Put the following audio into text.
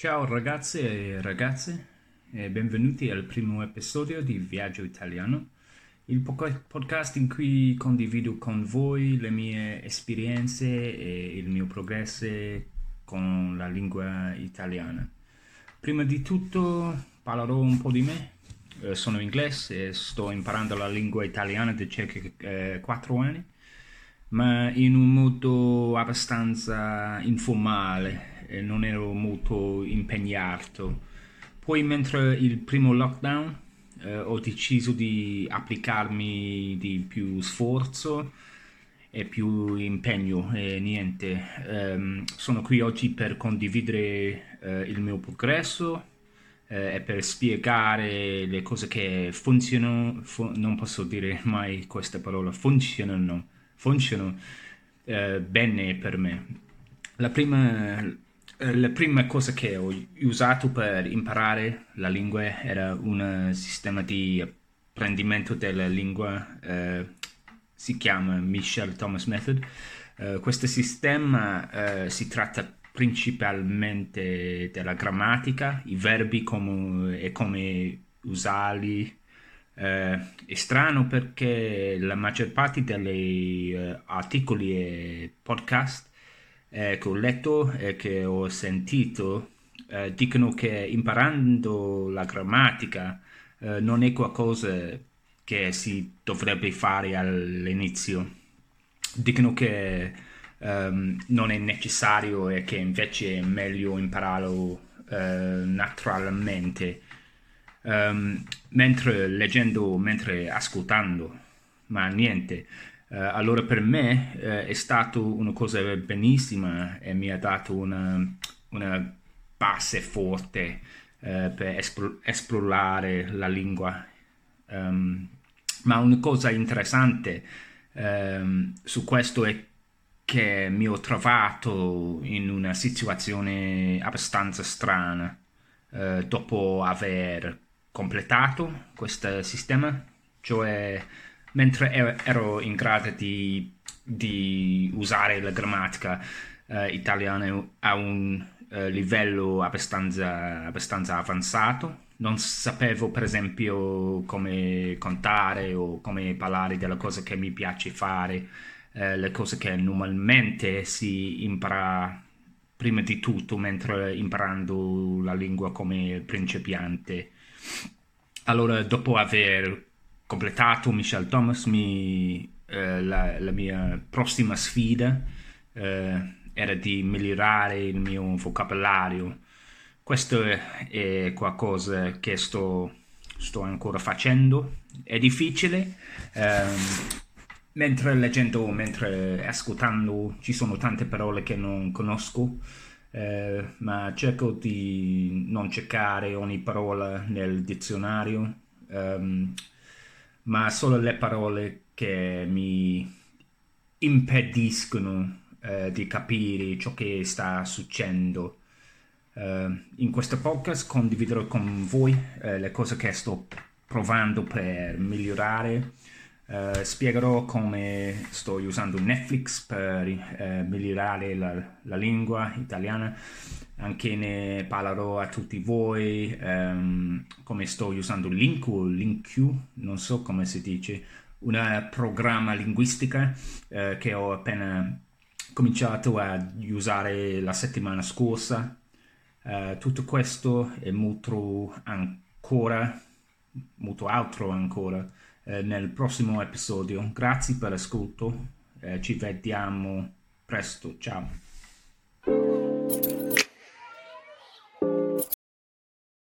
Ciao ragazzi e ragazze e benvenuti al primo episodio di Viaggio Italiano, il podcast in cui condivido con voi le mie esperienze e il mio progresso con la lingua italiana. Prima di tutto parlerò un po' di me. Eh, sono inglese e sto imparando la lingua italiana da circa eh, 4 anni, ma in un modo abbastanza informale non ero molto impegnato. Poi mentre il primo lockdown eh, ho deciso di applicarmi di più sforzo e più impegno e niente. Um, sono qui oggi per condividere uh, il mio progresso uh, e per spiegare le cose che funzionano, fu- non posso dire mai questa parola, funzionano, funzionano uh, bene per me. La prima eh, la prima cosa che ho usato per imparare la lingua era un sistema di apprendimento della lingua, eh, si chiama Michel Thomas Method. Uh, questo sistema uh, si tratta principalmente della grammatica, i verbi come, e come usarli. Uh, è strano perché la maggior parte degli articoli e podcast eh, che ho letto e che ho sentito eh, dicono che imparando la grammatica eh, non è qualcosa che si dovrebbe fare all'inizio. Dicono che um, non è necessario e che invece è meglio impararlo uh, naturalmente. Um, mentre leggendo, mentre ascoltando, ma niente. Uh, allora per me uh, è stata una cosa benissima e mi ha dato una, una base forte uh, per espl- esplorare la lingua. Um, ma una cosa interessante um, su questo è che mi ho trovato in una situazione abbastanza strana dopo aver completato questo sistema, cioè mentre ero in grado di, di usare la grammatica eh, italiana a un eh, livello abbastanza, abbastanza avanzato. Non sapevo, per esempio, come contare o come parlare delle cose che mi piace fare, eh, le cose che normalmente si impara prima di tutto mentre imparando la lingua come principiante. Allora, dopo aver completato Michel Thomas, mi, eh, la, la, mia prossima sfida eh, era di migliorare il mio vocabolario. Questo è qualcosa che sto, sto ancora facendo. È difficile. Ehm, mentre leggendo, mentre ascoltando, ci sono tante parole che non conosco. Eh, ma cerco di non cercare ogni parola nel dizionario. Um, ma solo le parole che mi impediscono eh, di capire ciò che sta succedendo. Uh, in questo podcast condividerò con voi uh, le cose che sto provando per migliorare. Uh, spiegherò come sto usando Netflix per migliorare la, la lingua italiana anche ne parlerò a tutti voi um, come sto usando Link o LinkQ, non so come si dice, un programma linguistica uh, che ho appena cominciato a usare la settimana scorsa. Uh, tutto questo e molto ancora, molto altro ancora uh, nel prossimo episodio. Grazie per l'ascolto, ci vediamo presto, ciao.